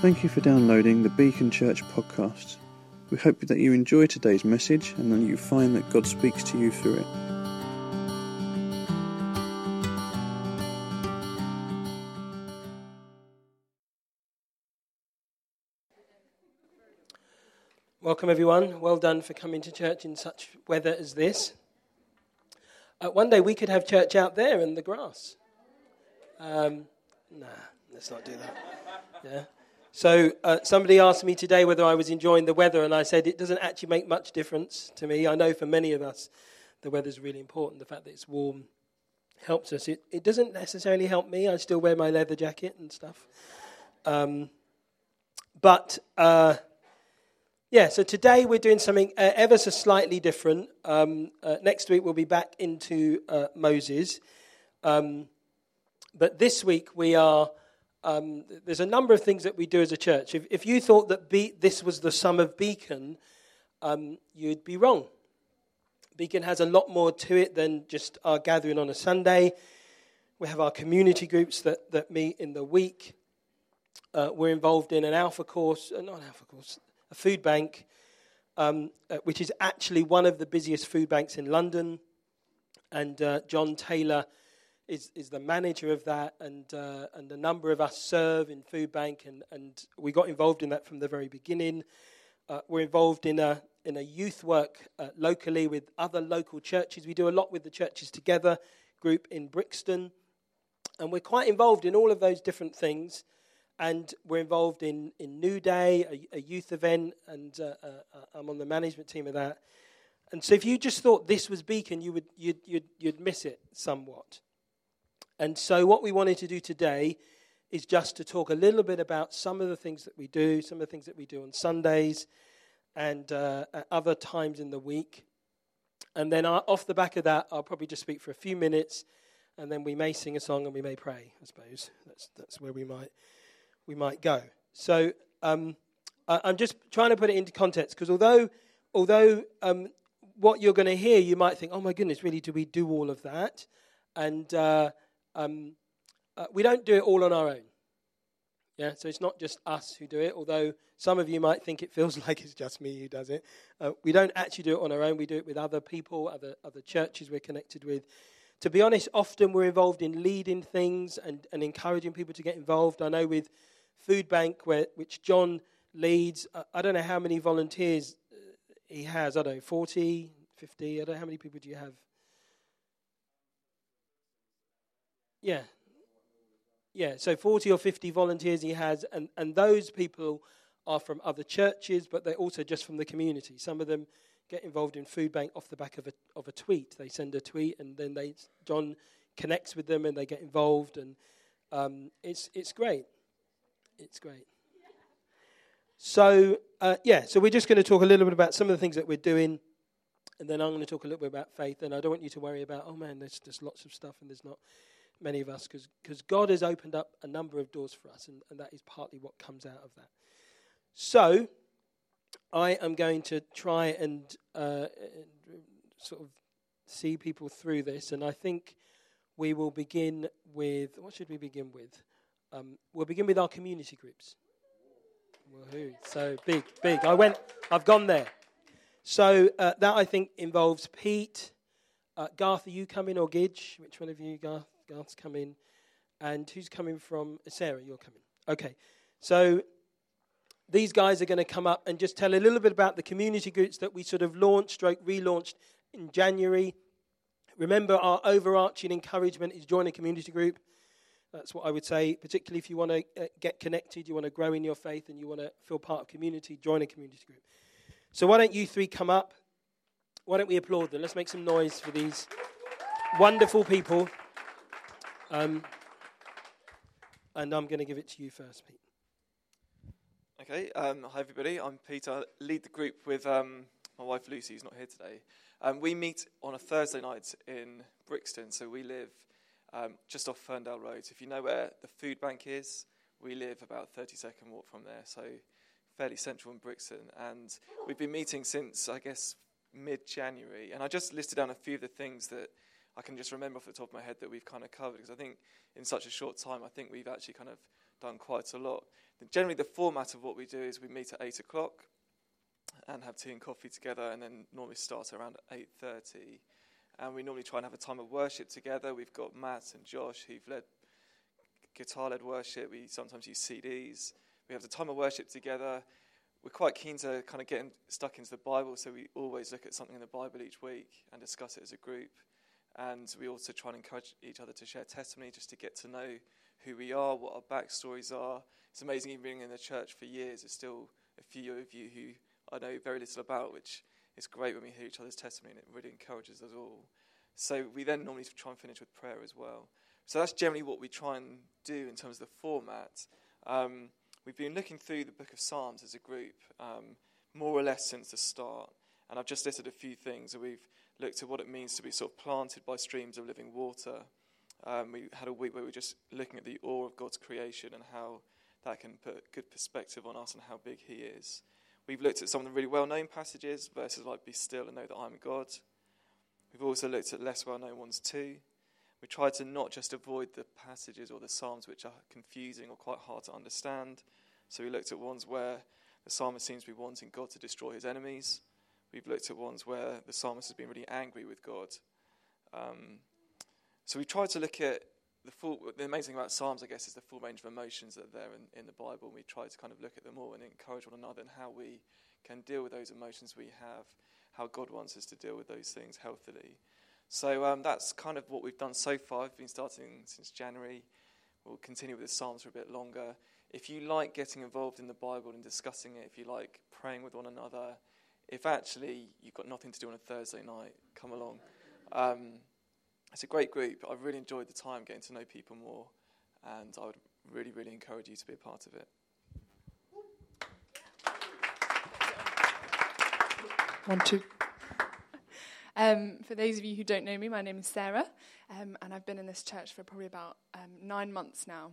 Thank you for downloading the Beacon Church podcast. We hope that you enjoy today's message and that you find that God speaks to you through it. Welcome, everyone. Well done for coming to church in such weather as this. Uh, one day we could have church out there in the grass. Um, nah, let's not do that. Yeah. So uh, somebody asked me today whether I was enjoying the weather, and I said it doesn't actually make much difference to me. I know for many of us, the weather's really important. The fact that it's warm helps us. It, it doesn't necessarily help me. I still wear my leather jacket and stuff. Um, but uh, yeah, so today we're doing something uh, ever so slightly different. Um, uh, next week we'll be back into uh, Moses. Um, but this week we are um, there's a number of things that we do as a church. If, if you thought that Be- this was the sum of Beacon, um, you'd be wrong. Beacon has a lot more to it than just our gathering on a Sunday. We have our community groups that, that meet in the week. Uh, we're involved in an alpha course, uh, not an alpha course, a food bank, um, uh, which is actually one of the busiest food banks in London. And uh, John Taylor is, is the manager of that, and, uh, and a number of us serve in Food Bank, and, and we got involved in that from the very beginning. Uh, we're involved in a, in a youth work uh, locally with other local churches. We do a lot with the Churches Together group in Brixton, and we're quite involved in all of those different things. And we're involved in, in New Day, a, a youth event, and uh, uh, uh, I'm on the management team of that. And so, if you just thought this was Beacon, you would, you'd, you'd, you'd miss it somewhat. And so, what we wanted to do today is just to talk a little bit about some of the things that we do, some of the things that we do on Sundays and uh, at other times in the week. And then, uh, off the back of that, I'll probably just speak for a few minutes, and then we may sing a song and we may pray. I suppose that's that's where we might we might go. So, um, I, I'm just trying to put it into context because although although um, what you're going to hear, you might think, "Oh my goodness, really? Do we do all of that?" And uh, um, uh, we don't do it all on our own. Yeah, so it's not just us who do it, although some of you might think it feels like it's just me who does it. Uh, we don't actually do it on our own. We do it with other people, other, other churches we're connected with. To be honest, often we're involved in leading things and, and encouraging people to get involved. I know with Food Bank, where, which John leads, uh, I don't know how many volunteers uh, he has. I don't know, 40, 50, I don't know how many people do you have Yeah. Yeah, so 40 or 50 volunteers he has, and, and those people are from other churches, but they're also just from the community. Some of them get involved in food bank off the back of a, of a tweet. They send a tweet, and then they, John connects with them, and they get involved, and um, it's, it's great. It's great. So, uh, yeah, so we're just going to talk a little bit about some of the things that we're doing, and then I'm going to talk a little bit about faith, and I don't want you to worry about, oh man, there's, there's lots of stuff, and there's not many of us, because God has opened up a number of doors for us, and, and that is partly what comes out of that. So, I am going to try and uh, sort of see people through this, and I think we will begin with what should we begin with? Um, we'll begin with our community groups. Woohoo! So big, big. I went. I've gone there. So uh, that I think involves Pete, uh, Garth. Are you coming or Gidge? Which one of you, Garth? Garth's coming. And who's coming from? Sarah, you're coming. Okay. So these guys are going to come up and just tell a little bit about the community groups that we sort of launched, stroke relaunched in January. Remember, our overarching encouragement is join a community group. That's what I would say, particularly if you want to uh, get connected, you want to grow in your faith, and you want to feel part of community, join a community group. So, why don't you three come up? Why don't we applaud them? Let's make some noise for these wonderful people. Um, and I'm going to give it to you first, Pete. Okay, um, hi everybody. I'm Peter. I lead the group with um, my wife Lucy, who's not here today. Um, we meet on a Thursday night in Brixton, so we live um, just off Ferndale Road. So if you know where the food bank is, we live about 30 second walk from there, so fairly central in Brixton. And we've been meeting since, I guess, mid January. And I just listed down a few of the things that I can just remember off the top of my head that we've kind of covered because I think in such a short time, I think we've actually kind of done quite a lot. Generally, the format of what we do is we meet at eight o'clock and have tea and coffee together, and then normally start around eight thirty. And we normally try and have a time of worship together. We've got Matt and Josh who've led guitar-led worship. We sometimes use CDs. We have the time of worship together. We're quite keen to kind of get stuck into the Bible, so we always look at something in the Bible each week and discuss it as a group. And we also try and encourage each other to share testimony, just to get to know who we are, what our backstories are. It's amazing, even being in the church for years, there's still a few of you who I know very little about, which is great when we hear each other's testimony and it really encourages us all. So we then normally try and finish with prayer as well. So that's generally what we try and do in terms of the format. Um, we've been looking through the book of Psalms as a group, um, more or less since the start. And I've just listed a few things. That we've looked at what it means to be sort of planted by streams of living water. Um, we had a week where we were just looking at the awe of God's creation and how that can put good perspective on us and how big He is. We've looked at some of the really well known passages, verses like Be still and know that I'm God. We've also looked at less well known ones too. We tried to not just avoid the passages or the Psalms which are confusing or quite hard to understand. So we looked at ones where the psalmist seems to be wanting God to destroy his enemies. We've looked at ones where the psalmist has been really angry with God. Um, so we tried to look at the full. The amazing thing about Psalms, I guess, is the full range of emotions that are there in, in the Bible. And we try to kind of look at them all and encourage one another and how we can deal with those emotions we have, how God wants us to deal with those things healthily. So um, that's kind of what we've done so far. We've been starting since January. We'll continue with the Psalms for a bit longer. If you like getting involved in the Bible and discussing it, if you like praying with one another, if actually you've got nothing to do on a Thursday night, come along. Um, it's a great group. I've really enjoyed the time getting to know people more, and I would really, really encourage you to be a part of it. One, two. Um, for those of you who don't know me, my name is Sarah, um, and I've been in this church for probably about um, nine months now.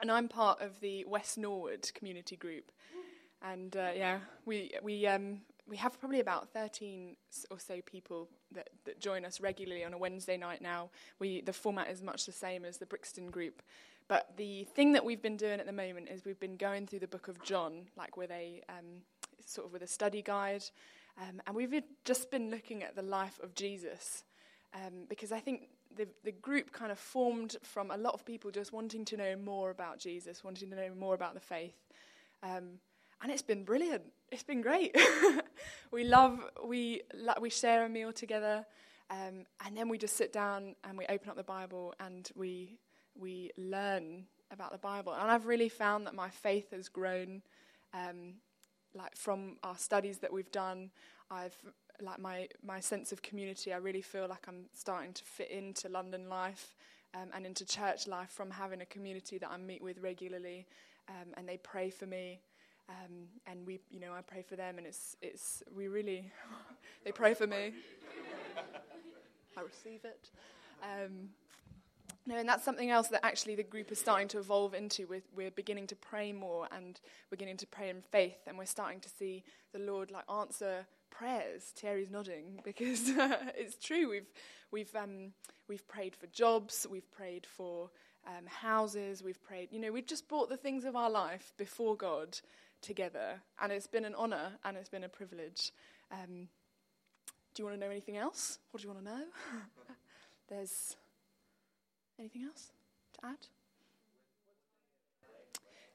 And I'm part of the West Norwood community group. And uh, yeah, we, we, um, we have probably about 13 or so people that, that join us regularly on a Wednesday night now. We, the format is much the same as the Brixton group. But the thing that we've been doing at the moment is we've been going through the book of John, like with a um, sort of with a study guide, um, and we've just been looking at the life of Jesus, um, because I think the the group kind of formed from a lot of people just wanting to know more about Jesus, wanting to know more about the faith. Um, and it's been brilliant. It's been great. we love we we share a meal together, um, and then we just sit down and we open up the Bible and we we learn about the Bible. And I've really found that my faith has grown, um, like from our studies that we've done. I've like my my sense of community. I really feel like I'm starting to fit into London life. Um, and into church life from having a community that I meet with regularly, um, and they pray for me. Um, and we, you know, I pray for them, and it's, it's, we really, they pray for me. I receive it. Um, no, and that's something else that actually the group is starting to evolve into. We're, we're beginning to pray more and we're beginning to pray in faith, and we're starting to see the Lord like answer prayers. Thierry's nodding because it's true. We've we've um, we've prayed for jobs, we've prayed for um, houses, we've prayed. You know, we've just brought the things of our life before God, together. And it's been an honour and it's been a privilege. Um, do you want to know anything else? What do you want to know? There's anything else to add?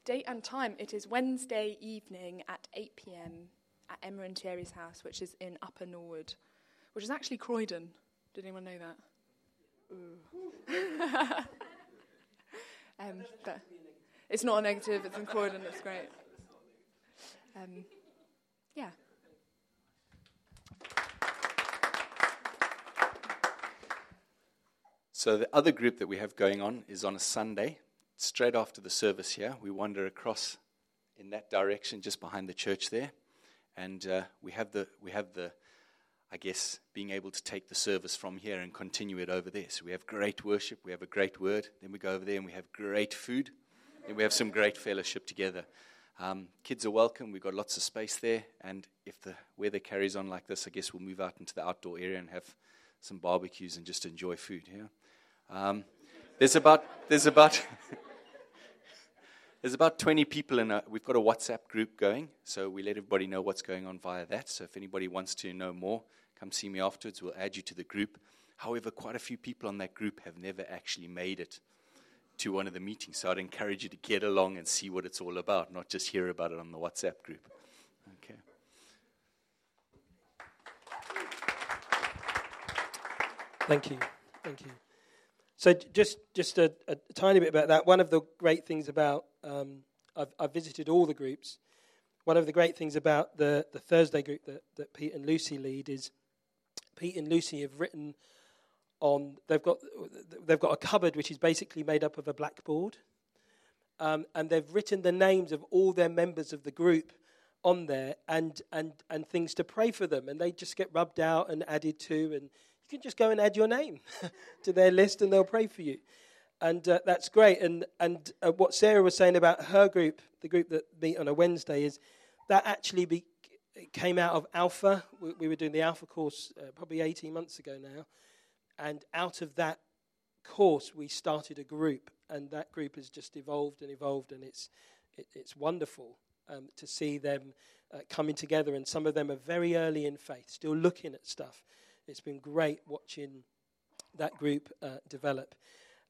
Date and time it is Wednesday evening at 8 pm at Emma and Thierry's house, which is in Upper Norwood, which is actually Croydon. Did anyone know that? um, it's not a negative, it's in Croydon, it's great. Um, yeah. So the other group that we have going on is on a Sunday, straight after the service here. We wander across in that direction, just behind the church there, and uh, we have the we have the, I guess, being able to take the service from here and continue it over there. So we have great worship, we have a great word, then we go over there and we have great food, and we have some great fellowship together. Um, kids are welcome. We've got lots of space there. And if the weather carries on like this, I guess we'll move out into the outdoor area and have some barbecues and just enjoy food. Yeah. Um, there's about there's about There's about 20 people in a, we've got a WhatsApp group going, so we let everybody know what's going on via that. So if anybody wants to know more, come see me afterwards. We'll add you to the group. However, quite a few people on that group have never actually made it to one of the meetings. So I'd encourage you to get along and see what it's all about, not just hear about it on the WhatsApp group. Okay. Thank you. Thank you. So just just a, a, tiny bit about that. One of the great things about um, I've, I've, visited all the groups. One of the great things about the, the Thursday group that, that Pete and Lucy lead is Pete and Lucy have written on they've got they've got a cupboard which is basically made up of a blackboard, um, and they've written the names of all their members of the group on there and and and things to pray for them, and they just get rubbed out and added to and you can just go and add your name to their list and they'll pray for you. And uh, that's great. And, and uh, what Sarah was saying about her group, the group that meet on a Wednesday, is that actually be, came out of Alpha. We, we, were doing the Alpha course uh, probably 18 months ago now. And out of that course, we started a group. And that group has just evolved and evolved. And it's, it, it's wonderful um, to see them uh, coming together. And some of them are very early in faith, still looking at stuff it's been great watching that group uh, develop.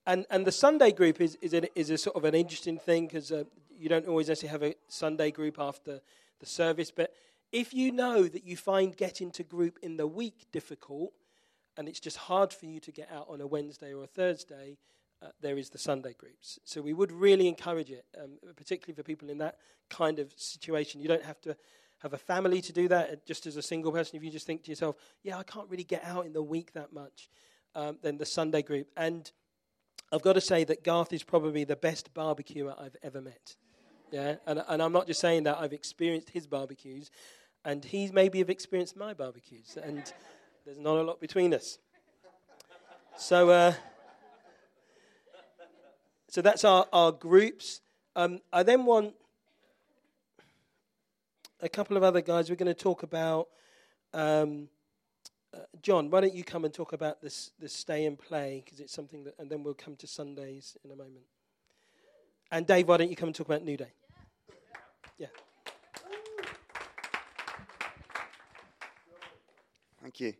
And, and the Sunday group is, is, a, is a sort of an interesting thing because uh, you don't always necessarily have a Sunday group after the service. But if you know that you find getting to group in the week difficult and it's just hard for you to get out on a Wednesday or a Thursday, uh, there is the Sunday groups. So we would really encourage it, um, particularly for people in that kind of situation. You don't have to have a family to do that, just as a single person, if you just think to yourself, yeah, I can't really get out in the week that much, um, then the Sunday group. And I've got to say that Garth is probably the best barbecuer I've ever met. Yeah, and, and I'm not just saying that, I've experienced his barbecues, and he's maybe have experienced my barbecues, and there's not a lot between us. So, uh, so that's our, our groups. Um, I then want a couple of other guys. We're going to talk about. Um, uh, John, why don't you come and talk about this, this stay and play because it's something that, and then we'll come to Sundays in a moment. And Dave, why don't you come and talk about New Day? Yeah. Thank you.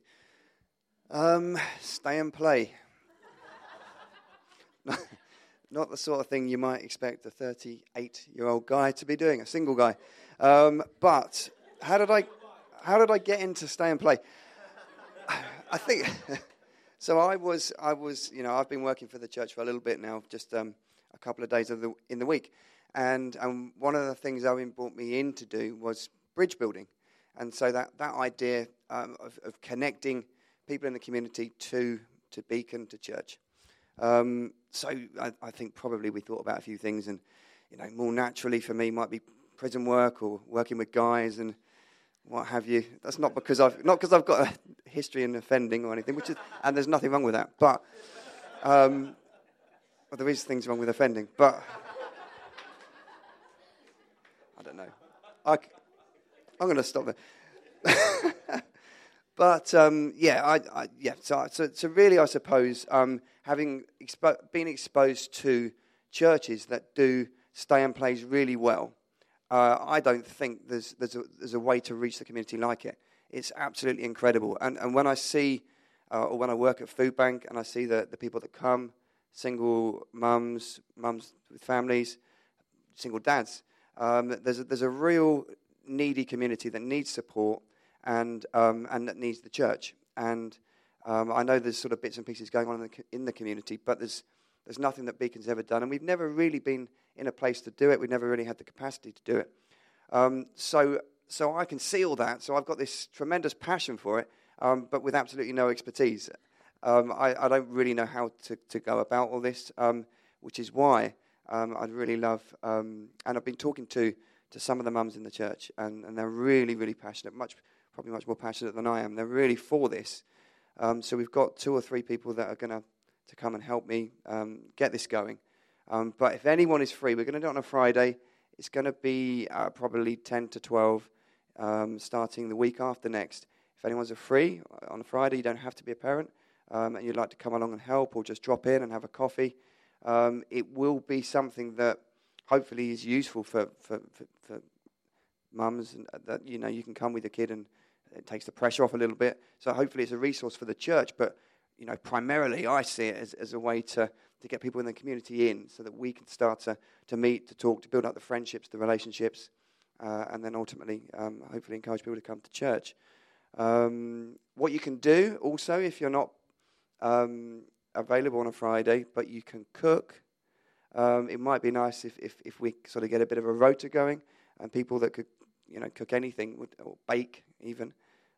Um, stay and play. Not the sort of thing you might expect a 38 year old guy to be doing, a single guy. Um, but how did I how did I get into stay and play? I think so. I was I was you know I've been working for the church for a little bit now, just um, a couple of days the, in the week, and um, one of the things Owen brought me in to do was bridge building, and so that that idea um, of, of, connecting people in the community to to Beacon to church. Um, so I, I think probably we thought about a few things, and you know more naturally for me might be prison work or working with guys and what have you. That's not because I've not because I've got a history in offending or anything, which is and there's nothing wrong with that. But um, well, there is things wrong with offending, but I don't know. I, I'm going to stop there. but um, yeah, I, I, yeah. So, so, so, really, I suppose um, having expo- been exposed to churches that do stay and plays really well uh, I don't think there's, there's, a, there's a way to reach the community like it. It's absolutely incredible. And, and when I see, uh, or when I work at Food Bank and I see the, the people that come, single mums, mums with families, single dads, um, there's, a, there's a real needy community that needs support and, um, and that needs the church. And um, I know there's sort of bits and pieces going on in the, in the community, but there's, there's nothing that Beacon's ever done. And we've never really been in a place to do it. We've never really had the capacity to do it. Um, so, so I can see all that. So I've got this tremendous passion for it, um, but with absolutely no expertise. Um, I, I, don't really know how to, to go about all this, um, which is why I'd really love. And I've been talking to to some of the mums in the church, and, and they're really, really passionate. Much, probably much more passionate than I am. They're really for this. so we've got two or three people that are going to to come and help me get this going. Um, but if anyone is free, we're going to do it on a Friday. It's going to be uh, probably 10 to 12, um, starting the week after next. If anyone's free uh, on a Friday, you don't have to be a parent, um, and you'd like to come along and help or just drop in and have a coffee, um, it will be something that hopefully is useful for, for, for, for mums and uh, that you know you can come with a kid and it takes the pressure off a little bit. So hopefully it's a resource for the church, but you know primarily I see it as, as a way to, to get people in the community in so that we can start to, to meet, to talk, to build up the friendships, the relationships, uh, and then ultimately um, hopefully encourage people to come to church. Um, what you can do also if you're not um, available on a Friday, but you can cook. Um, it might be nice if, if, if we sort of get a bit of a rota going and people that could you know, cook anything or bake even,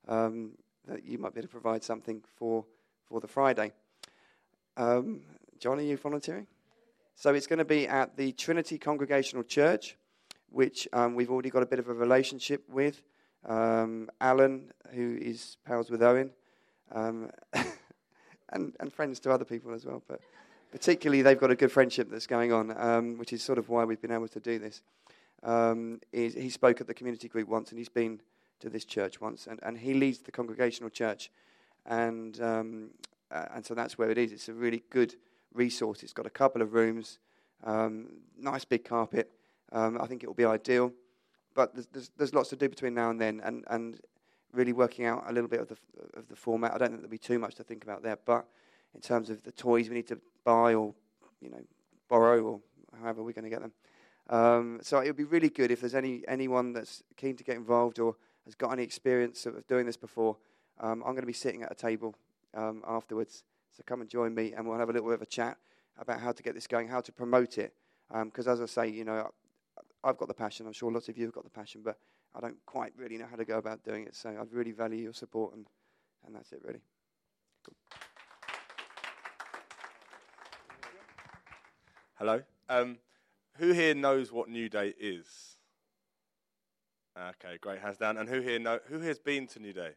um, that you might be able to provide something for, for the Friday. Um, John, are you volunteering? So it's going to be at the Trinity Congregational Church, which um, we've already got a bit of a relationship with. Um, Alan, who is pals with Owen, um, and, and friends to other people as well. But particularly, they've got a good friendship that's going on, um, which is sort of why we've been able to do this um, is, he spoke at the community group once, and he's been to this church once, and, and he leads the congregational church, and um, uh, and so that's where it is. It's a really good resource. It's got a couple of rooms, um, nice big carpet. Um, I think it will be ideal, but there's, there's, there's lots to do between now and then, and and really working out a little bit of the of the format. I don't think there'll be too much to think about there, but in terms of the toys we need to buy or you know borrow or however we're going to get them. Um, so it would be really good if there's any anyone that's keen to get involved or has got any experience of doing this before. Um, I'm going to be sitting at a table um, afterwards, so come and join me, and we'll have a little bit of a chat about how to get this going, how to promote it. Because um, as I say, you know, I've got the passion. I'm sure lots of you have got the passion, but I don't quite really know how to go about doing it. So I'd really value your support, and and that's it really. Cool. Hello. Who here knows what New Day is? Okay, great, hands down. And who here know who here's been to New Day?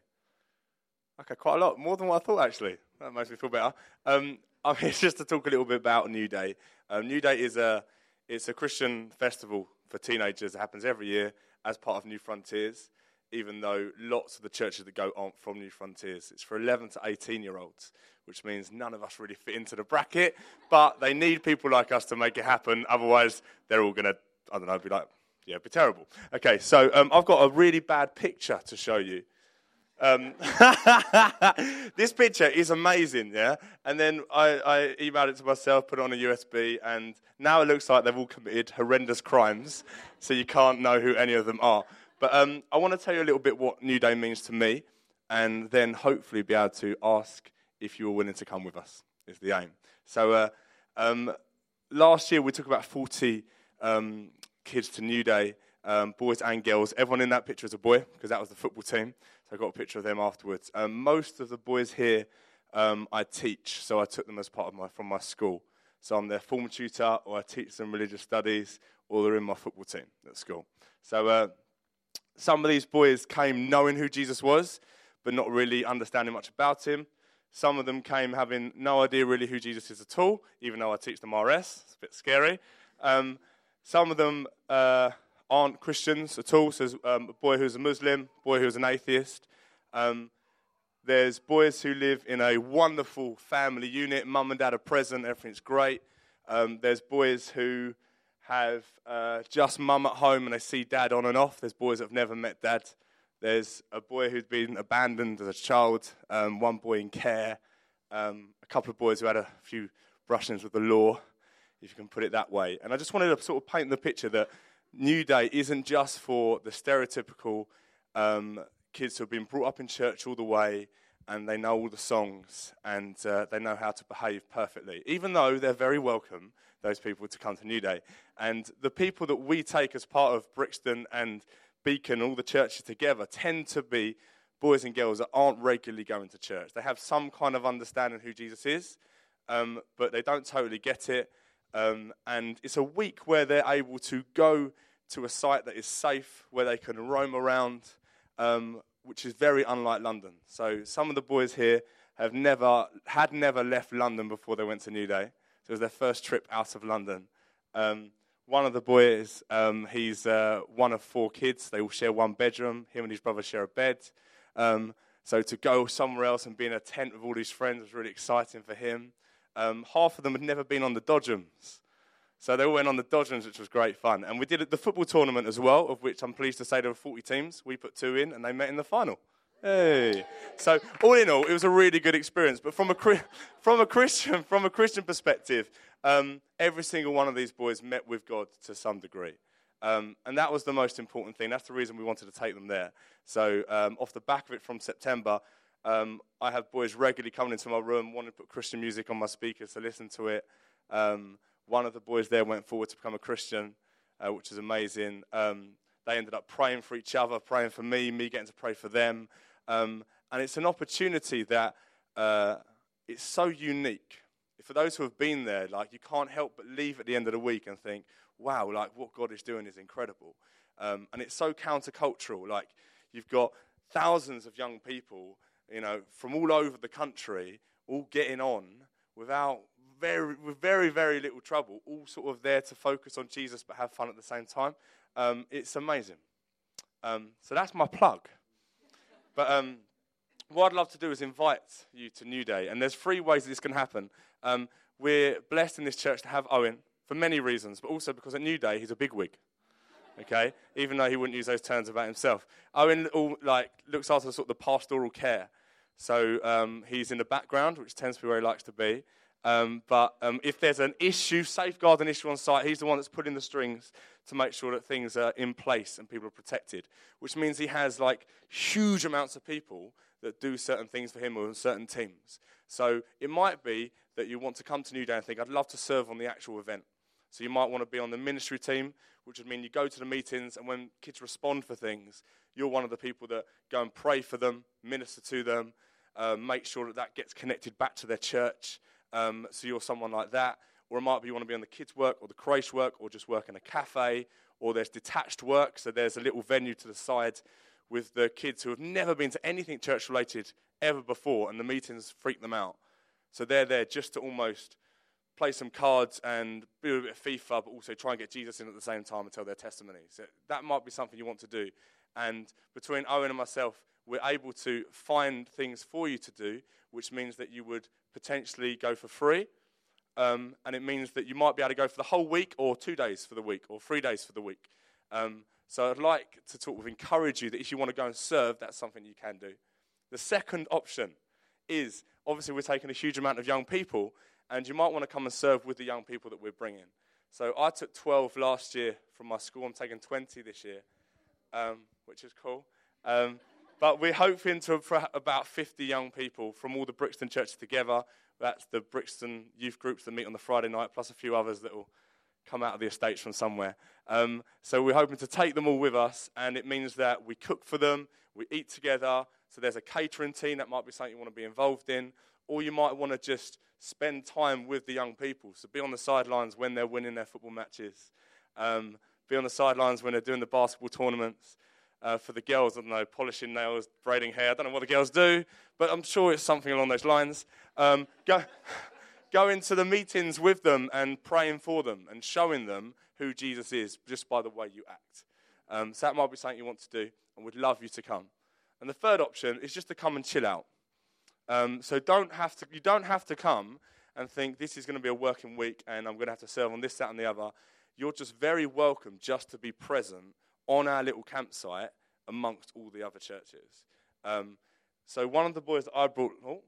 Okay, quite a lot, more than what I thought actually. That makes me feel better. Um, I'm here just to talk a little bit about New Day. Um, New Day is a it's a Christian festival for teenagers It happens every year as part of New Frontiers. Even though lots of the churches that go aren't from New Frontiers, it's for 11 to 18 year olds which means none of us really fit into the bracket. But they need people like us to make it happen. Otherwise, they're all going to, I don't know, be like, yeah, be terrible. Okay, so um, I've got a really bad picture to show you. Um, this picture is amazing, yeah? And then I, I, emailed it to myself, put it on a USB, and now it looks like they've all committed horrendous crimes, so you can't know who any of them are. But um, I want to tell you a little bit what New Day means to me, and then hopefully be able to ask if you're willing to come with us, is the aim. So uh, um, last year we took about 40 um, kids to New Day, um, boys and girls. Everyone in that picture is a boy because that was the football team. So I got a picture of them afterwards. Um, most of the boys here um, I teach, so I took them as part of my from my school. So I'm their form tutor, or I teach them religious studies, or they're in my football team at school. So uh, some of these boys came knowing who Jesus was, but not really understanding much about him. Some of them came having no idea really who Jesus is at all, even though I teach them RS. It's a bit scary. Um, some of them uh, aren't Christians at all. So there's um, a boy who's a Muslim, boy who's an atheist. Um, there's boys who live in a wonderful family unit. Mum and dad are present, everything's great. Um, there's boys who have uh, just mum at home and they see dad on and off. There's boys that have never met dad. There's a boy who's been abandoned as a child, um, one boy in care, um, a couple of boys who had a few brushings with the law, if you can put it that way. And I just wanted to sort of paint the picture that New Day isn't just for the stereotypical um, kids who have been brought up in church all the way and they know all the songs and uh, they know how to behave perfectly, even though they're very welcome, those people, to come to New Day. And the people that we take as part of Brixton and Beacon, all the churches together, tend to be boys and girls that aren't regularly going to church. They have some kind of understanding who Jesus is, um, but they don't totally get it. Um, and it's a week where they're able to go to a site that is safe, where they can roam around, um, which is very unlike London. So some of the boys here have never had never left London before they went to New Day. So it was their first trip out of London. Um, one of the boys, um, he's uh, one of four kids. They all share one bedroom. Him and his brother share a bed. Um, so to go somewhere else and be in a tent with all his friends was really exciting for him. Um, half of them had never been on the Dodgems. So they all went on the Dodgems, which was great fun. And we did the football tournament as well, of which I'm pleased to say there were 40 teams. We put two in, and they met in the final. Hey. So all in all, it was a really good experience. But from a, from a Christian, from a Christian perspective, um, every single one of these boys met with God to some degree. Um, and that was the most important thing. That's the reason we wanted to take them there. So um, off the back of it from September, um, I have boys regularly coming into my room, wanting to put Christian music on my speakers to listen to it. Um, one of the boys there went forward to become a Christian, uh, which is amazing. Um, they ended up praying for each other, praying for me, me getting to pray for them. Um, and it's an opportunity that uh, it's so unique. For those who have been there, like you can't help but leave at the end of the week and think, wow, like what God is doing is incredible. Um, and it's so countercultural. Like you've got thousands of young people, you know, from all over the country, all getting on without very, with very, very little trouble, all sort of there to focus on Jesus but have fun at the same time. Um, it's amazing. Um, so that's my plug. But um, what I'd love to do is invite you to New Day. And there's three ways that this can happen. Um, we're blessed in this church to have Owen for many reasons, but also because at New Day he's a big wig. Okay, even though he wouldn't use those terms about himself. Owen all, like looks after sort of the pastoral care, so um, he's in the background, which tends to be where he likes to be. Um, but um, if there's an issue, safeguard an issue on site, he's the one that's putting the strings to make sure that things are in place and people are protected. Which means he has like huge amounts of people that do certain things for him or certain teams. So it might be that you want to come to New Day and think, I'd love to serve on the actual event. So you might want to be on the ministry team, which would mean you go to the meetings, and when kids respond for things, you're one of the people that go and pray for them, minister to them, uh, make sure that that gets connected back to their church. Um, so you're someone like that. Or it might be you want to be on the kids' work or the creche work or just work in a cafe. Or there's detached work, so there's a little venue to the side with the kids who have never been to anything church related ever before, and the meetings freak them out. So they're there just to almost play some cards and do a bit of FIFA, but also try and get Jesus in at the same time and tell their testimonies. So that might be something you want to do. And between Owen and myself, we're able to find things for you to do, which means that you would potentially go for free. Um, and it means that you might be able to go for the whole week, or two days for the week, or three days for the week. Um, so I'd like to talk of encourage you that if you want to go and serve, that's something you can do. The second option is obviously we're taking a huge amount of young people, and you might want to come and serve with the young people that we're bringing. So I took 12 last year from my school. I'm taking 20 this year, um, which is cool. Um, but we're hoping to about 50 young people from all the Brixton churches together. That's the Brixton youth groups that meet on the Friday night, plus a few others that will come out of the estates from somewhere. Um, so we're hoping to take them all with us, and it means that we cook for them, we eat together. So there's a catering team that might be something you want to be involved in, or you might want to just spend time with the young people. So be on the sidelines when they're winning their football matches, um, be on the sidelines when they're doing the basketball tournaments uh, for the girls. I don't know, polishing nails, braiding hair. I don't know what the girls do, but I'm sure it's something along those lines. Um, go, go into the meetings with them and praying for them and showing them who Jesus is just by the way you act. Um, so that might be something you want to do, and we'd love you to come. And the third option is just to come and chill out. Um, so don't have to, you don't have to come and think this is going to be a working week and I'm going to have to serve on this, that, and the other. You're just very welcome just to be present on our little campsite amongst all the other churches. Um, so one of the boys that I brought, oh,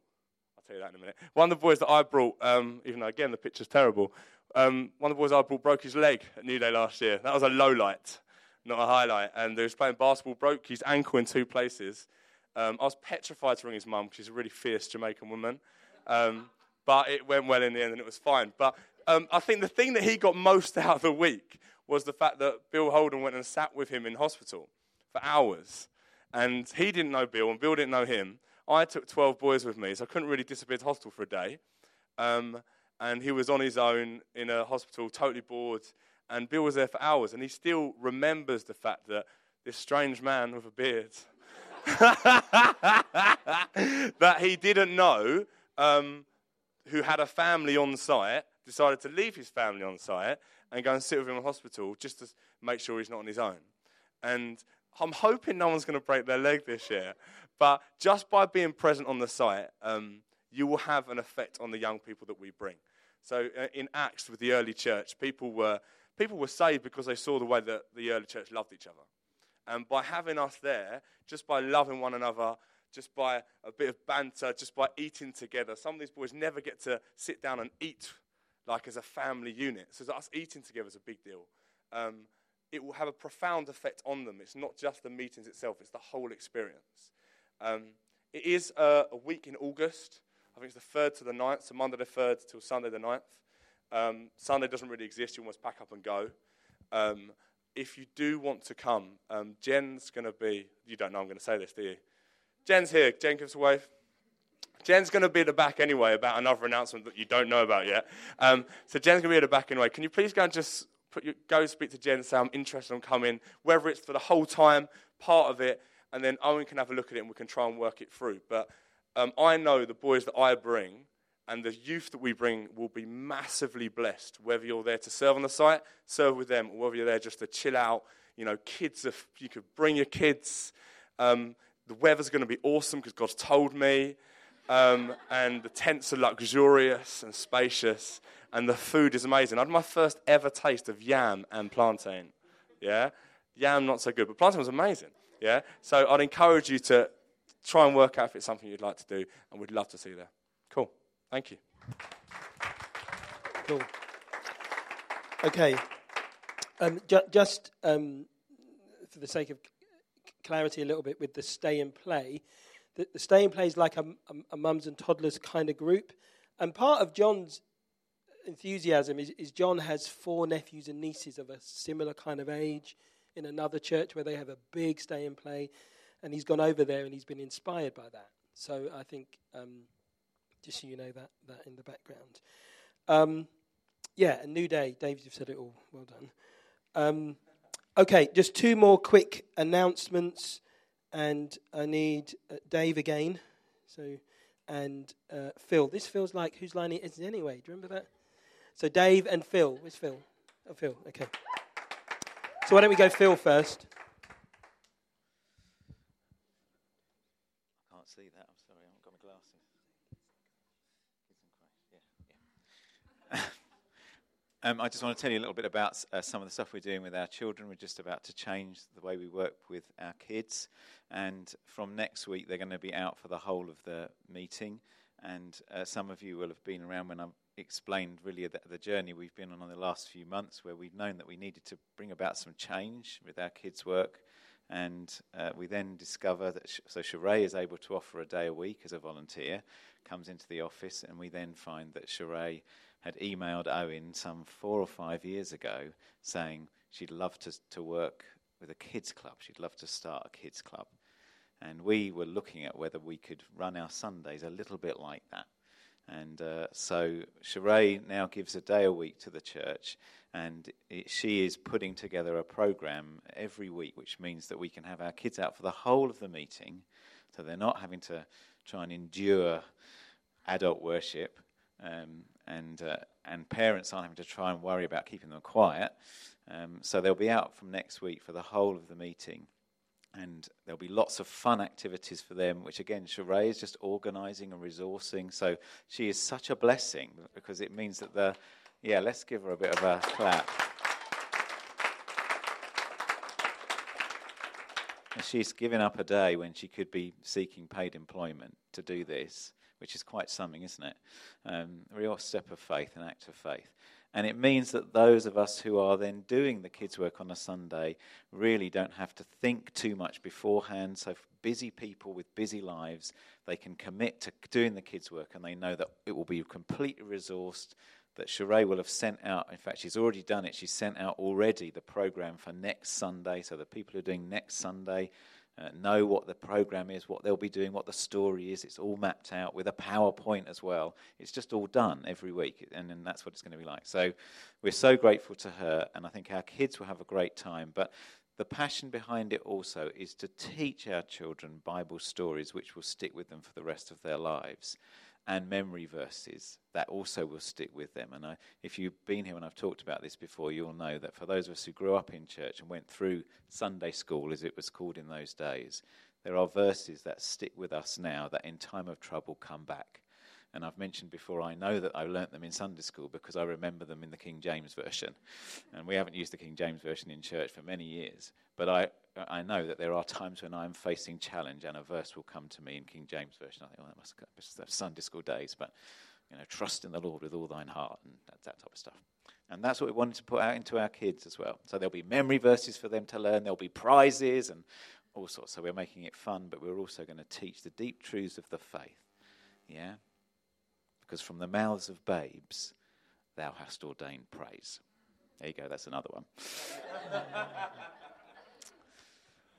I'll tell you that in a minute. One of the boys that I brought, um, even though again the picture's terrible, um, one of the boys I brought broke his leg at New Day last year. That was a low light, not a highlight. And he was playing basketball, broke his ankle in two places. Um, I was petrified to ring his mum because she's a really fierce Jamaican woman. Um, but it went well in the end and it was fine. But um, I think the thing that he got most out of the week was the fact that Bill Holden went and sat with him in hospital for hours. And he didn't know Bill, and Bill didn't know him. I took 12 boys with me, so I couldn't really disappear to hospital for a day. Um, and he was on his own in a hospital, totally bored. And Bill was there for hours, and he still remembers the fact that this strange man with a beard that he didn't know, um, who had a family on site, decided to leave his family on site and go and sit with him in hospital just to make sure he's not on his own. And I'm hoping no one's going to break their leg this year. But just by being present on the site, um, you will have an effect on the young people that we bring. So uh, in Acts with the early church, people were, people were saved because they saw the way that the early church loved each other. And by having us there, just by loving one another, just by a bit of banter, just by eating together, some of these boys never get to sit down and eat like as a family unit. So us eating together is a big deal. Um, it will have a profound effect on them. It's not just the meetings itself, it's the whole experience. Um, it is a, a, week in August. I think it's the 3rd to the 9th, so Monday the 3rd till Sunday the 9th. Um, Sunday doesn't really exist, you almost pack up and go. Um, if you do want to come, um, Jen's going to be, you don't know I'm going to say this, do you? Jen's here. Jen, give us a wave. Jen's going to be at the back anyway about another announcement that you don't know about yet. Um, so Jen's going to be at the back anyway. Can you please go and just your, go speak to Jen say I'm interested in coming, whether it's for the whole time, part of it, and then Owen can have a look at it and we can try and work it through. But um, I know the boys that I bring and the youth that we bring will be massively blessed, whether you're there to serve on the site, serve with them, or whether you're there just to chill out. You know, kids, if you could bring your kids. Um, the weather's going to be awesome because God's told me. Um, and the tents are luxurious and spacious, and the food is amazing. I had my first ever taste of yam and plantain. Yeah? Yam, not so good, but plantain was amazing. Yeah? So I'd encourage you to try and work out if it's something you'd like to do, and we'd love to see you there. Cool. Thank you. Cool. Okay. Um, ju- just um, for the sake of clarity a little bit with the stay and play. The, the play is like a, a, a mums and toddlers kind of group. And part of John's enthusiasm is, is John has four nephews and nieces of a similar kind of age in another church where they have a big stay and play. And he's gone over there and he's been inspired by that. So I think, um, just so you know that, that in the background. Um, yeah, a new day. Dave, you've said it all. Well done. Um, Okay, just two more quick announcements, and I need uh, Dave again. So, and uh, Phil. This feels like whose line it is anyway. Do you remember that? So Dave and Phil. Where's Phil? Oh, Phil. Okay. So why don't we go Phil first? I can't see that. I'm sorry. I haven't got my glasses. Yeah, yeah. Um, I just want to tell you a little bit about uh, some of the stuff we're doing with our children. We're just about to change the way we work with our kids. And from next week, they're going to be out for the whole of the meeting. And uh, some of you will have been around when I've explained really the, the, journey we've been on in the last few months, where we've known that we needed to bring about some change with our kids' work. And uh, we then discover that, sh- so Sheree is able to offer a day a week as a volunteer, comes into the office, and we then find that Sheree had emailed Owen some four or five years ago saying she'd love to, to work with a kids club. She'd love to start a kids club. And we were looking at whether we could run our Sundays a little bit like that. And uh, so Sheree now gives a day a week to the church, and it, she is putting together a program every week, which means that we can have our kids out for the whole of the meeting, so they're not having to try and endure adult worship. Um, and uh, and parents aren't having to try and worry about keeping them quiet. Um, so they'll be out from next week for the whole of the meeting, and there'll be lots of fun activities for them. Which again, Sheree is just organising and resourcing. So she is such a blessing because it means that the yeah, let's give her a bit of a clap. she's given up a day when she could be seeking paid employment to do this which is quite something, isn't it? Um, a real step of faith, an act of faith. And it means that those of us who are then doing the kids' work on a Sunday really don't have to think too much beforehand. So, busy people with busy lives, they can commit to doing the kids' work and they know that it will be completely resourced. That Sheree will have sent out, in fact, she's already done it. She's sent out already the program for next Sunday. So, the people who are doing next Sunday uh, know what the program is, what they'll be doing, what the story is. It's all mapped out with a PowerPoint as well. It's just all done every week, and, and that's what it's going to be like. So we're so grateful to her, and I think our kids will have a great time. But the passion behind it also is to teach our children Bible stories which will stick with them for the rest of their lives and memory verses that also will stick with them. And I, if you've been here and I've talked about this before, you'll know that for those of us who grew up in church and went through Sunday school, as it was called in those days, there are verses that stick with us now that in time of trouble come back. And I've mentioned before, I know that I learnt them in Sunday school because I remember them in the King James Version. And we haven't used the King James Version in church for many years. But I, I know that there are times when I'm facing challenge and a verse will come to me in King James Version. I think, oh, that must have Sunday school days. But, you know, trust in the Lord with all thine heart and that, that type of stuff. And that's what we wanted to put out into our kids as well. So there'll be memory verses for them to learn, there'll be prizes and all sorts. So we're making it fun, but we're also going to teach the deep truths of the faith. Yeah? Because from the mouths of babes, thou hast ordained praise. There you go, that's another one.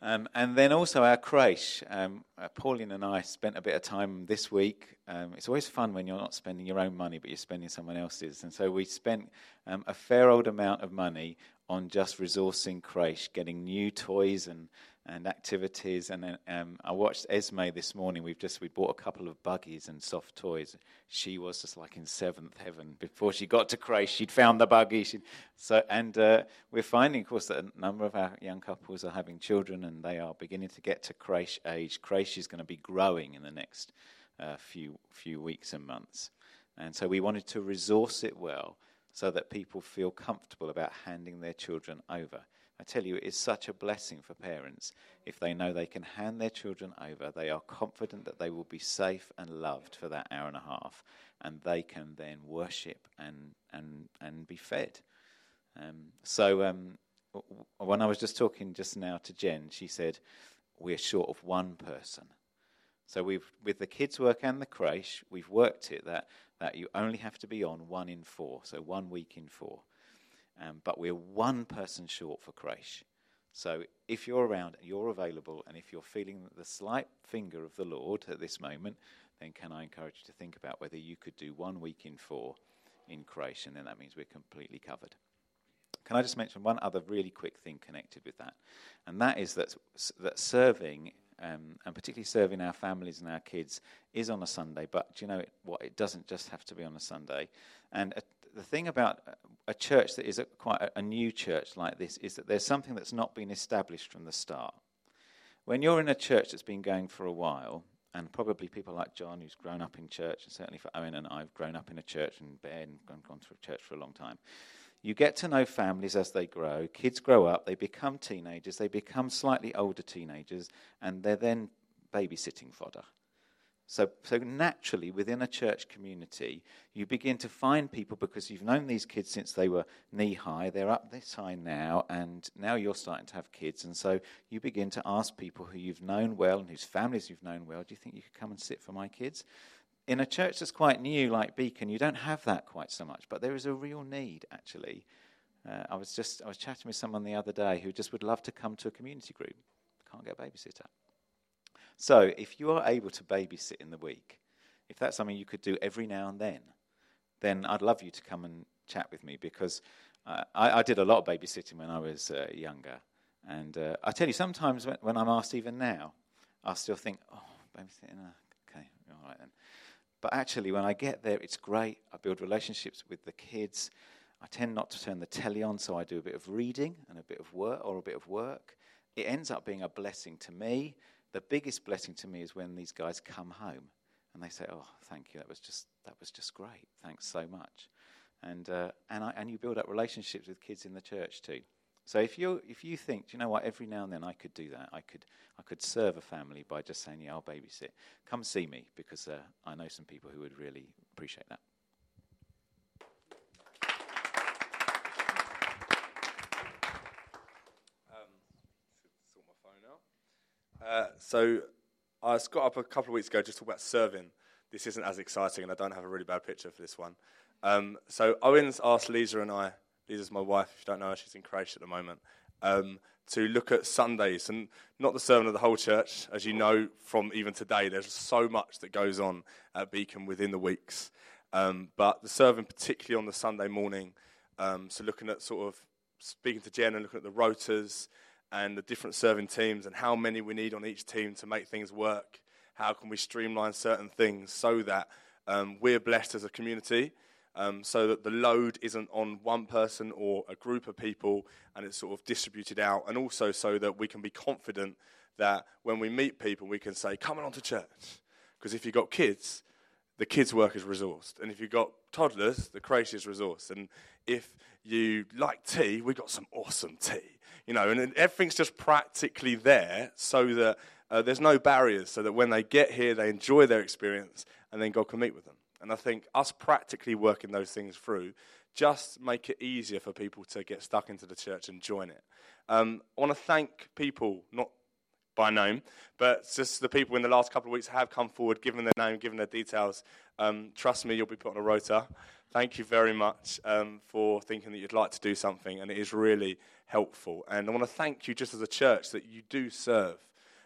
Um, and then also our creche. Um, uh, Pauline and I spent a bit of time this week. Um, it's always fun when you're not spending your own money, but you're spending someone else's. And so we spent um, a fair old amount of money on just resourcing creche, getting new toys and and activities. And then um, I watched Esme this morning. We've just we bought a couple of buggies and soft toys. She was just like in seventh heaven before she got to creche. She'd found the buggy. She'd, so and uh, we're finding, of course, that a number of our young couples are having children, and they are beginning to get to creche age. Creche is going to be growing in the next uh, few few weeks and months, and so we wanted to resource it well so that people feel comfortable about handing their children over. I tell you, it is such a blessing for parents if they know they can hand their children over. They are confident that they will be safe and loved for that hour and a half, and they can then worship and and and be fed. Um, so um, when I was just talking just now to Jen, she said we're short of one person. So we've with the kids' work and the creche, we've worked it that that you only have to be on one in four, so one week in four. Um, but we're one person short for creche. So if you're around, you're available, and if you're feeling the slight finger of the Lord at this moment, then can I encourage you to think about whether you could do one week in four in creche, and then that means we're completely covered. Can I just mention one other really quick thing connected with that? And that is that, that serving, um, and particularly serving our families and our kids, is on a Sunday. But do you know what? It doesn't just have to be on a Sunday. And the thing about a church that is a, quite a, a new church like this is that there's something that's not been established from the start. When you're in a church that's been going for a while, and probably people like John, who's grown up in church, and certainly for Owen and I, have grown up in a church, and Ben, gone, gone through church for a long time. You get to know families as they grow. Kids grow up, they become teenagers, they become slightly older teenagers, and they're then babysitting fodder. So, so naturally, within a church community, you begin to find people because you've known these kids since they were knee high. They're up this high now, and now you're starting to have kids. And so you begin to ask people who you've known well and whose families you've known well, do you think you could come and sit for my kids? In a church that's quite new, like Beacon, you don't have that quite so much, but there is a real need, actually. Uh, I was just I was chatting with someone the other day who just would love to come to a community group. Can't get a babysitter. So, if you are able to babysit in the week, if that's something you could do every now and then, then I'd love you to come and chat with me because uh, I, I, did a lot of babysitting when I was uh, younger. And uh, I tell you, sometimes when, when, I'm asked, even now, I still think, oh, babysitting, uh, okay, all right then. But actually, when I get there, it's great. I build relationships with the kids. I tend not to turn the telly on, so I do a bit of reading and a bit of work, or a bit of work. It ends up being a blessing to me the biggest blessing to me is when these guys come home and they say, "Oh, thank you. That was just that was just great. Thanks so much." And uh, and I, and you build up relationships with kids in the church too. So if you if you think, do you know what? Every now and then I could do that. I could I could serve a family by just saying, "Yeah, I'll babysit." Come see me because uh, I know some people who would really appreciate that. Uh, so I got up a couple of weeks ago just to talk about serving. This isn't as exciting, and I don't have a really bad picture for this one. Um, so Owen's asked Lisa and I, Lisa's my wife, if you don't know her, she's in Croatia at the moment, um, to look at Sundays and not the sermon of the whole church. As you know from even today, there's so much that goes on at Beacon within the weeks. Um, but the serving, particularly on the Sunday morning, um, so looking at sort of speaking to Jen and looking at the rotas and the different serving teams and how many we need on each team to make things work. How can we streamline certain things so that um, we're blessed as a community, um, so that the load isn't on one person or a group of people and it's sort of distributed out, and also so that we can be confident that when we meet people, we can say, Come on to church. Because if you've got kids, the kids' work is resourced. And if you've got toddlers, the creche is resourced. And if you like tea, we've got some awesome tea. You know, and everything's just practically there so that uh, there's no barriers, so that when they get here, they enjoy their experience and then God can meet with them. And I think us practically working those things through just make it easier for people to get stuck into the church and join it. Um, I want to thank people, not by name, but just the people in the last couple of weeks have come forward, given their name, given their details. Um, trust me, you'll be put on a rota. Thank you very much um, for thinking that you'd like to do something, and it is really helpful. And I want to thank you just as a church that you do serve.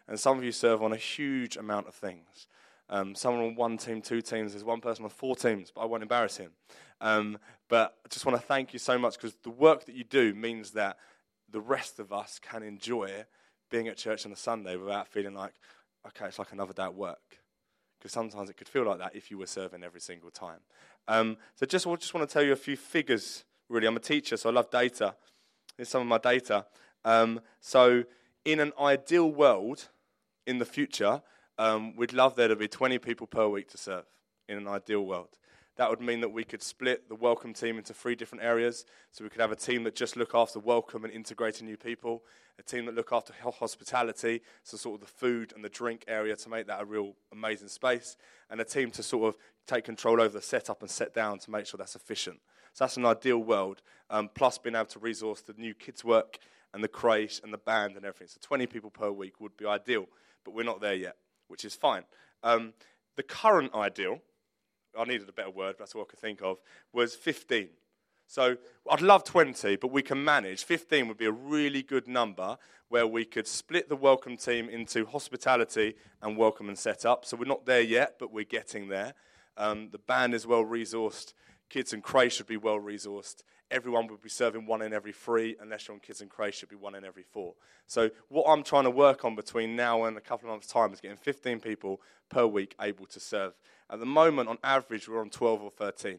And some of you serve on a huge amount of things. Um, someone on one team, two teams. There's one person on four teams, but I won't embarrass him. Um, but I just want to thank you so much because the work that you do means that the rest of us can enjoy being at church on a Sunday without feeling like, okay, it's like another day at work. Because sometimes it could feel like that if you were serving every single time. Um, so just, I just want to tell you a few figures, really. I'm a teacher, so I love data. Here's some of my data. Um, so, in an ideal world, in the future, um, we'd love there to be 20 people per week to serve in an ideal world. That would mean that we could split the welcome team into three different areas. So we could have a team that just look after welcome and integrating new people, a team that look after hospitality, so sort of the food and the drink area to make that a real amazing space, and a team to sort of take control over the setup and set down to make sure that's efficient. So that's an ideal world, um, plus being able to resource the new kids' work and the creche and the band and everything. So 20 people per week would be ideal, but we're not there yet, which is fine. Um, the current ideal I needed a better word, that's all I could think of, was 15. So I'd love 20, but we can manage. 15 would be a really good number where we could split the welcome team into hospitality and welcome and setup. So we're not there yet, but we're getting there. Um, the band is well resourced. Kids and Creche should be well resourced. Everyone would be serving one in every three, unless you're on Kids and Creche, should be one in every four. So, what I'm trying to work on between now and a couple of months' time is getting 15 people per week able to serve. At the moment, on average, we're on 12 or 13,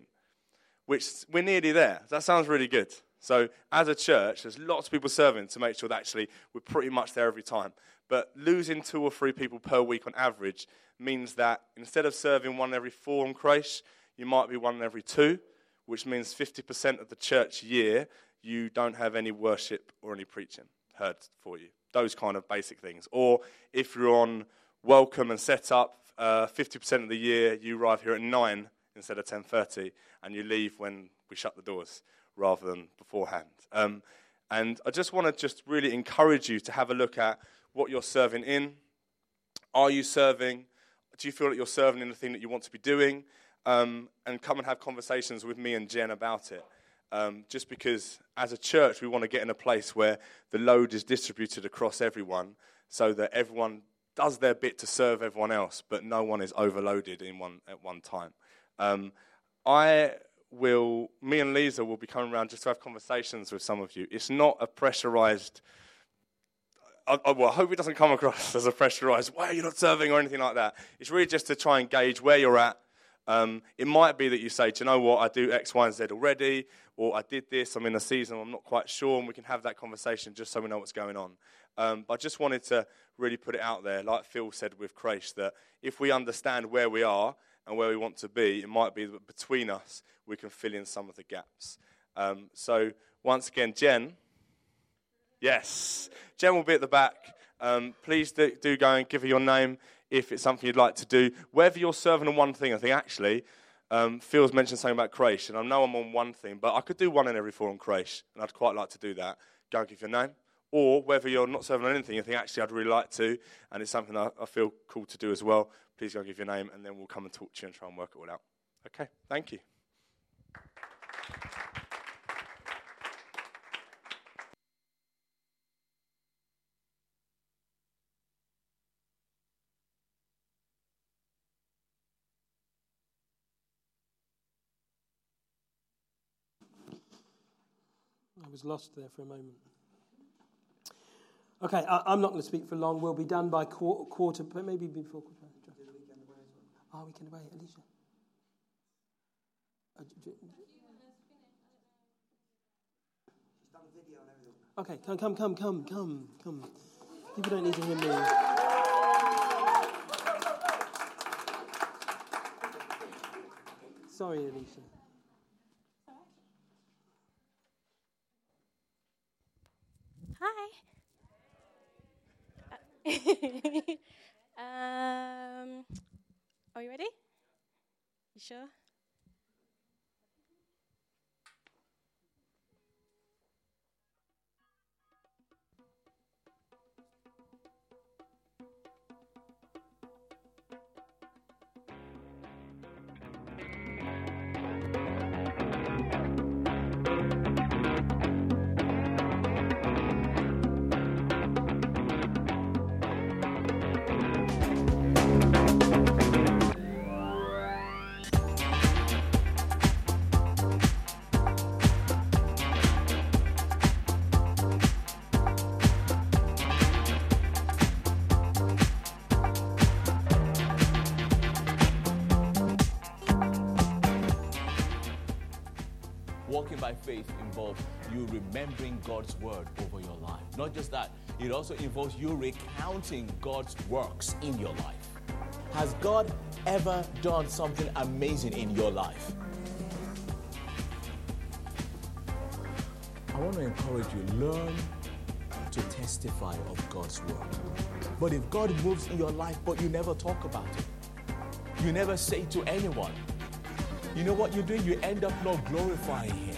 which we're nearly there. That sounds really good. So, as a church, there's lots of people serving to make sure that actually we're pretty much there every time. But losing two or three people per week on average means that instead of serving one in every four on creche, you might be one in every two, which means 50% of the church year you don't have any worship or any preaching heard for you. Those kind of basic things. Or if you're on welcome and set up, uh, 50% of the year you arrive here at 9 instead of 10.30 and you leave when we shut the doors rather than beforehand. Um, and I just want to just really encourage you to have a look at what you're serving in. Are you serving? Do you feel that you're serving in the thing that you want to be doing? Um, and come and have conversations with me and Jen about it. Um, just because as a church we want to get in a place where the load is distributed across everyone so that everyone does their bit to serve everyone else, but no one is overloaded in one at one time. Um, I will, me and Lisa will be coming around just to have conversations with some of you. It's not a pressurized. I, I, well, I hope it doesn't come across as a pressurized. Why are you not serving or anything like that? It's really just to try and gauge where you're at. Um, it might be that you say, "Do you know what? I do X, Y, and Z already," or "I did this. I'm in a season. I'm not quite sure," and we can have that conversation just so we know what's going on. Um, I just wanted to really put it out there, like Phil said with Creche, that if we understand where we are and where we want to be, it might be that between us we can fill in some of the gaps. Um, so once again, Jen, yes, Jen will be at the back. Um, please do, do, go and give her your name if it's something you'd like to do. Whether you're serving on one thing, I think actually, um, Phil's mentioned something about Creche, and I know I'm on one thing, but I could do one in every four on Creche, and I'd quite like to do that. Go and give your name or whether you're not serving on anything, you think, actually, I'd really like to, and it's something I, I feel cool to do as well, please go and give your name, and then we'll come and talk to you and try and work it all out. Okay, thank you. Was lost there for a moment. Okay, I, am not going to speak for long. We'll be done by quarter, quarter maybe before quarter. Oh, we can away, Alicia. Uh, okay, come, come, come, come, come, come. People don't need to hear me. Sorry, Alicia. Hi. um, are you ready? You sure? Involves you remembering God's word over your life. Not just that, it also involves you recounting God's works in your life. Has God ever done something amazing in your life? I want to encourage you learn to testify of God's word. But if God moves in your life, but you never talk about it, you never say to anyone, you know what you're doing? You end up not glorifying Him.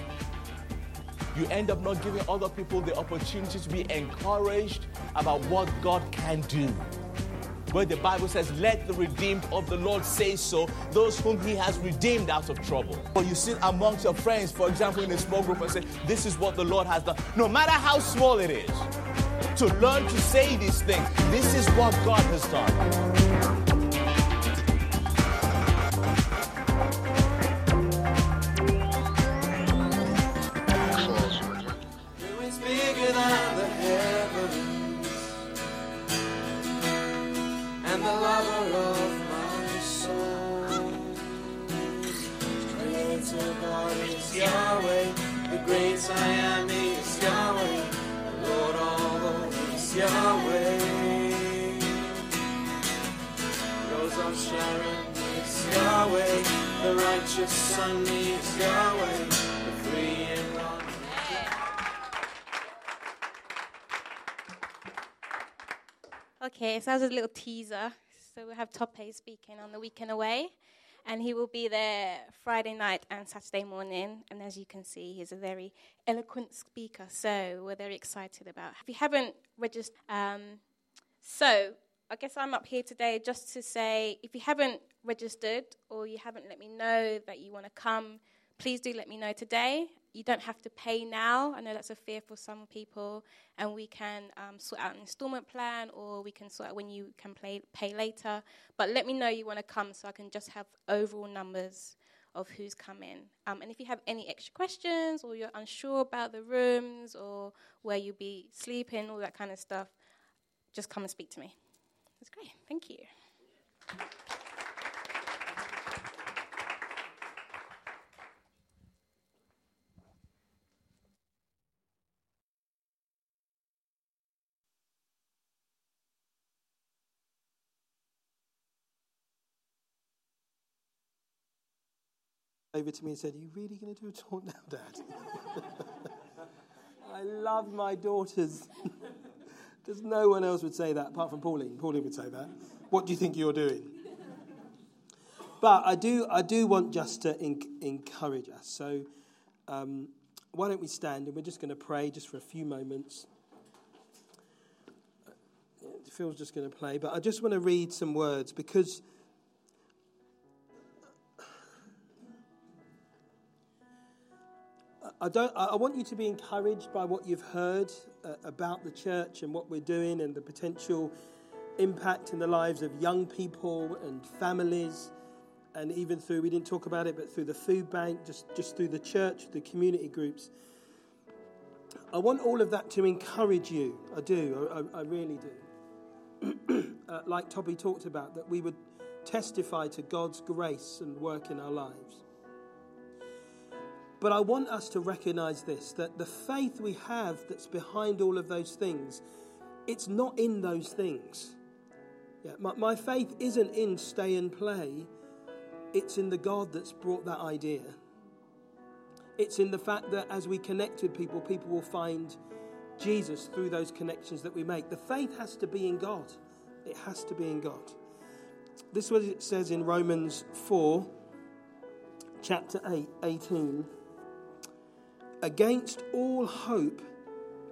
You end up not giving other people the opportunity to be encouraged about what God can do. Where the Bible says, Let the redeemed of the Lord say so, those whom He has redeemed out of trouble. Or you sit amongst your friends, for example, in a small group and say, This is what the Lord has done. No matter how small it is, to learn to say these things, this is what God has done. The righteous Son is Yahweh, the free and. Okay, so that was a little teaser. So we have Tope speaking on the weekend away, and he will be there Friday night and Saturday morning. And as you can see, he's a very eloquent speaker. So we're very excited about. If you haven't registered, um, so I guess I'm up here today just to say, if you haven't registered or you haven't let me know that you want to come, please do let me know today. You don't have to pay now. I know that's a fear for some people, and we can um, sort out an installment plan, or we can sort out when you can play, pay later. But let me know you want to come, so I can just have overall numbers of who's coming. Um, and if you have any extra questions, or you're unsure about the rooms, or where you'll be sleeping, all that kind of stuff, just come and speak to me. That's great. Thank you. Over to me and said, Are you really going to do a talk now, Dad? I love my daughters. There's no one else would say that apart from Pauline. Pauline would say that. What do you think you're doing? But I do, I do want just to en- encourage us. So um, why don't we stand and we're just going to pray just for a few moments. Phil's just going to play, but I just want to read some words because I don't. I want you to be encouraged by what you've heard uh, about the church and what we're doing and the potential impact in the lives of young people and families, and even through we didn't talk about it, but through the food bank, just just through the church, the community groups. I want all of that to encourage you. I do. I, I really do. uh, like Tope talked about, that we would testify to God's grace and work in our lives. But I want us to recognize this that the faith we have that's behind all of those things, it's not in those things. Yeah, my, my faith isn't in stay and play. it's in the God that's brought that idea. It's in the fact that as we connect with people, people will find Jesus through those connections that we make. The faith has to be in God. It has to be in God. This is what it says in Romans 4, chapter 8, 18. Against all hope,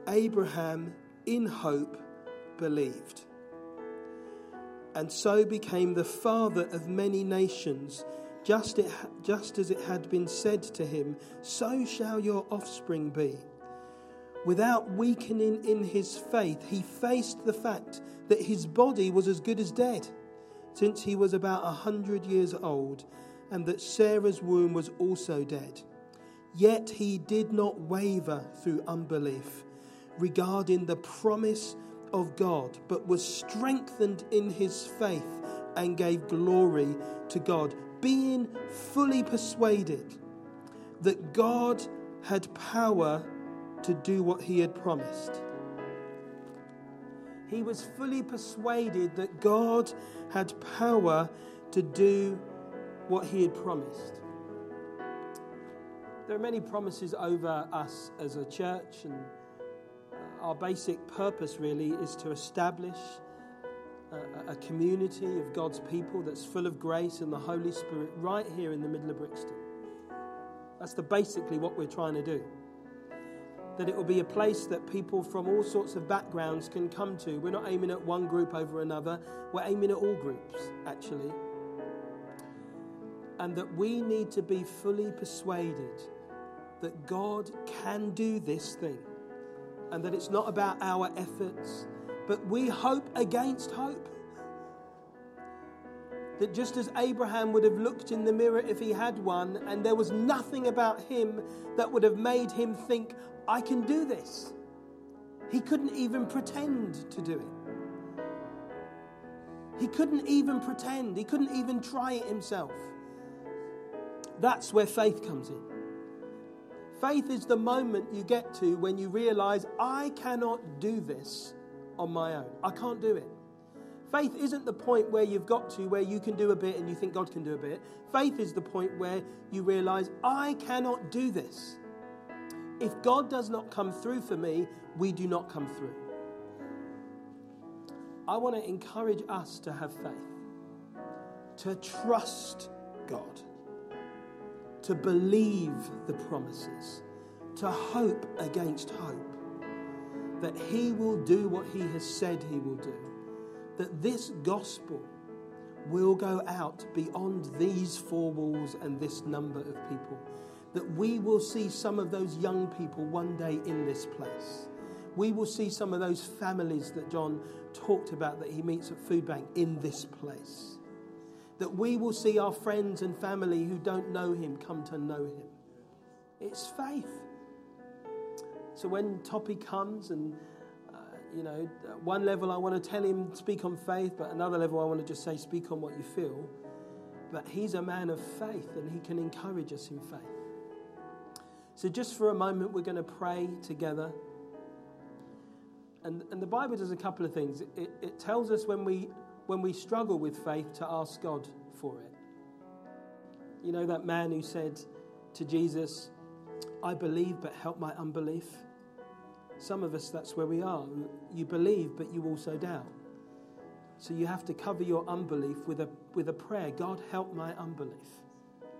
Abraham in hope believed, and so became the father of many nations. Just, it, just as it had been said to him, so shall your offspring be. Without weakening in his faith, he faced the fact that his body was as good as dead, since he was about a hundred years old, and that Sarah's womb was also dead. Yet he did not waver through unbelief regarding the promise of God, but was strengthened in his faith and gave glory to God, being fully persuaded that God had power to do what he had promised. He was fully persuaded that God had power to do what he had promised. There are many promises over us as a church, and uh, our basic purpose really is to establish uh, a, a, community of God's people that's full of grace and the Holy Spirit right here in the middle of Brixton. That's the basically what we're trying to do. That it will be a place that people from all sorts of backgrounds can come to. We're not aiming at one group over another, we're aiming at all groups, actually. And that we need to be fully persuaded that God can do this thing and that it's not about our efforts, but we hope against hope. That just as Abraham would have looked in the mirror if he had one, and there was nothing about him that would have made him think, I can do this. He couldn't even pretend to do it. He couldn't even pretend. He couldn't even try it himself. That's where faith comes in. Faith is the moment you get to when you realize, I cannot do this on my own. I can't do it. Faith isn't the point where you've got to where you can do a bit and you think God can do a bit. Faith is the point where you realize, I cannot do this. If God does not come through for me, we do not come through. I want to encourage us to have faith, to trust God to believe the promises, to hope against hope, that He will do what He has said He will do, that this gospel will go out beyond these four walls and this number of people, that we will see some of those young people one day in this place. We will see some of those families that John talked about that he meets at Food Bank in this place that we will see our friends and family who don't know him come to know him. It's faith. So when Tope comes and uh, you know, at one level I want to tell him speak on faith, but another level I want to just say speak on what you feel. But he's a man of faith and he can encourage us in faith. So just for a moment we're going to pray together. And, and the Bible does a couple of things. It, it tells us when we when we struggle with faith to ask God for it. You know that man who said to Jesus, I believe, but help my unbelief? Some of us, that's where we are. You believe, but you also doubt. So you have to cover your unbelief with a, with a prayer God, help my unbelief.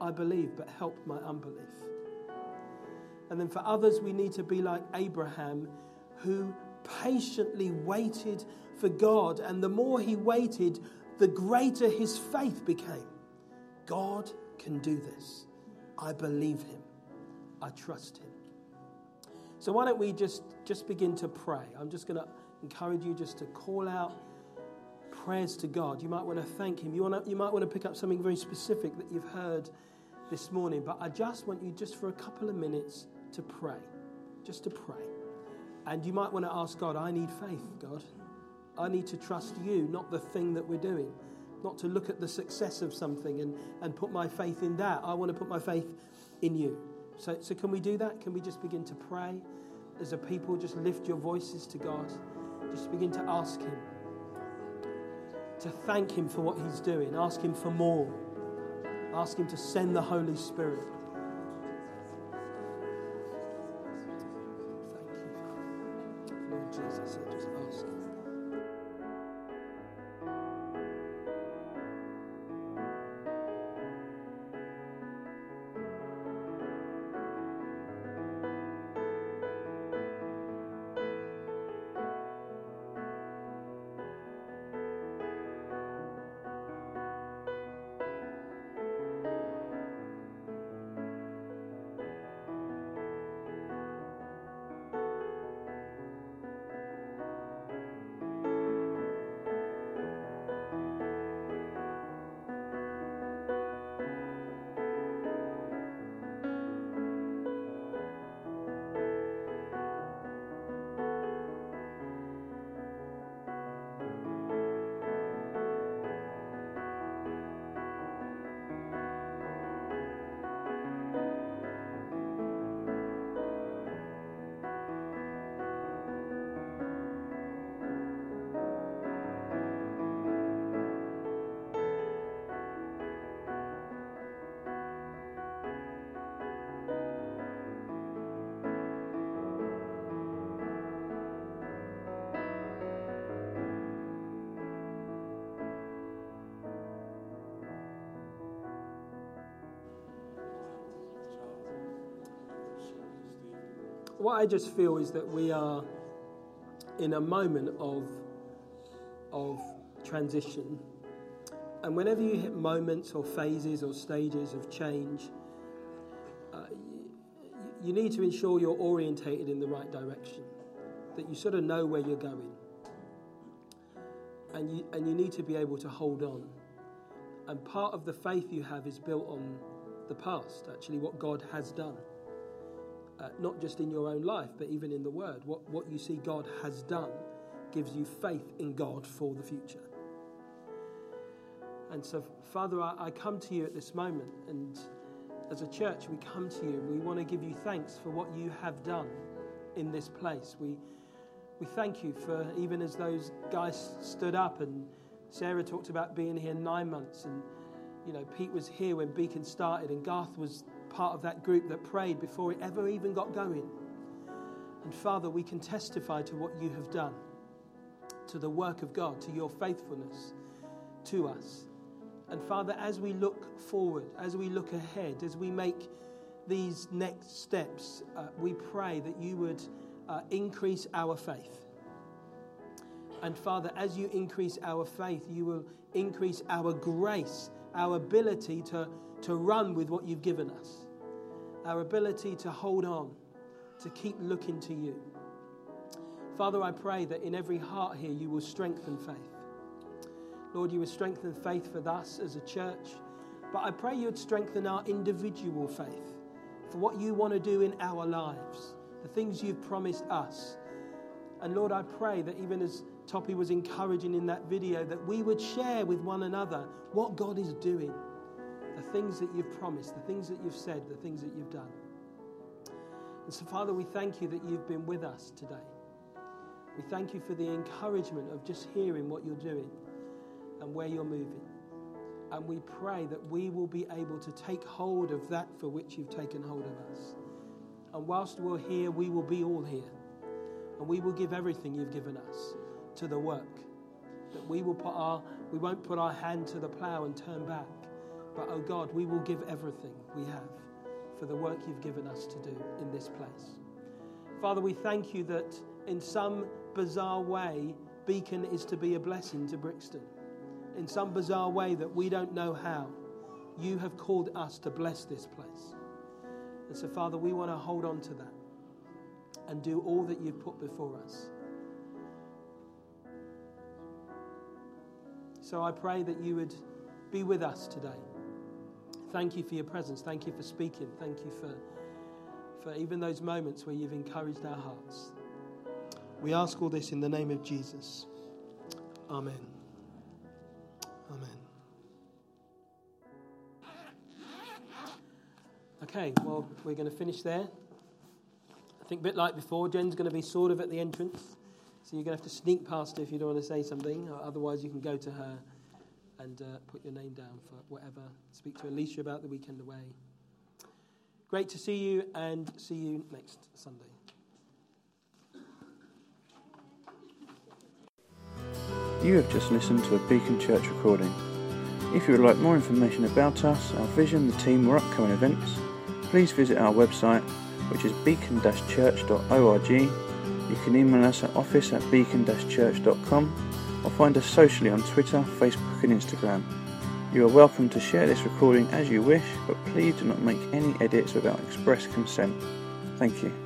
I believe, but help my unbelief. And then for others, we need to be like Abraham, who patiently waited for God, and the more he waited, the greater his faith became. God can do this. I believe him. I trust him. So why don't we just just begin to pray? I'm just going to encourage you just to call out prayers to God. You might want to thank him. You want to, you might want to pick up something very specific that you've heard this morning, but I just want you just for a couple of minutes to pray. Just to pray. And you might want to ask God, I need faith, God. I need to trust you, not the thing that we're doing. Not to look at the success of something and, and put my faith in that. I want to put my faith in you. So, so can we do that? Can we just begin to pray as a people? Just lift your voices to God. Just begin to ask Him. To thank Him for what He's doing. Ask Him for more. Ask Him to send the Holy Spirit. What I just feel is that we are in a moment of of transition. And whenever you hit moments or phases or stages of change, uh, you, you need to ensure you're orientated in the right direction, that you sort of know where you're going. And you, and you need to be able to hold on. And part of the faith you have is built on the past, actually, what God has done uh, not just in your own life, but even in the Word. What, what you see God has done gives you faith in God for the future. And so, Father, I, I come to you at this moment, and as a church, we come to you. We want to give you thanks for what you have done in this place. We, we thank you for even as those guys stood up and Sarah talked about being here nine months, and you know Pete was here when Beacon started, and Garth was part of that group that prayed before it ever even got going. And Father, we can testify to what you have done, to the work of God, to your faithfulness to us. And Father, as we look forward, as we look ahead, as we make these next steps, uh, we pray that you would uh, increase our faith. And Father, as you increase our faith, you will increase our grace, our ability to, to run with what you've given us, our ability to hold on, to keep looking to you. Father, I pray that in every heart here you will strengthen faith. Lord, you would strengthen faith for us as a church, but I pray you would strengthen our individual faith for what you want to do in our lives, the things you've promised us. And Lord, I pray that even as Tope was encouraging in that video, that we would share with one another what God is doing, the things that you've promised, the things that you've said, the things that you've done. And so, Father, we thank you that you've been with us today. We thank you for the encouragement of just hearing what you're doing and where you're moving. And we pray that we will be able to take hold of that for which you've taken hold of us. And whilst we're here, we will be all here. And we will give everything you've given us to the work. That we will put our we won't put our hand to the plough and turn back. But oh God, we will give everything we have for the work you've given us to do in this place. Father, we thank you that in some bizarre way, Beacon is to be a blessing to Brixton. In some bizarre way that we don't know how, you have called us to bless this place. And so, Father, we want to hold on to that and do all that you've put before us. So I pray that you would be with us today. Thank you for your presence. Thank you for speaking. Thank you for, for even those moments where you've encouraged our hearts. We ask all this in the name of Jesus. Amen. Amen. Okay, well, we're going to finish there. I think a bit like before, Jen's going to be sort of at the entrance. So you're going to have to sneak past her if you don't want to say something. Otherwise, you can go to her and uh, put your name down for whatever. Speak to Alicia about the weekend away. Great to see you, and see you next Sunday. You have just listened to a Beacon Church recording. If you would like more information about us, our vision, the team, or upcoming events, please visit our website, which is beacon-church.org. You can email us at office at beacon-church.com or find us socially on Twitter, Facebook, and Instagram. You are welcome to share this recording as you wish, but please do not make any edits without express consent. Thank you.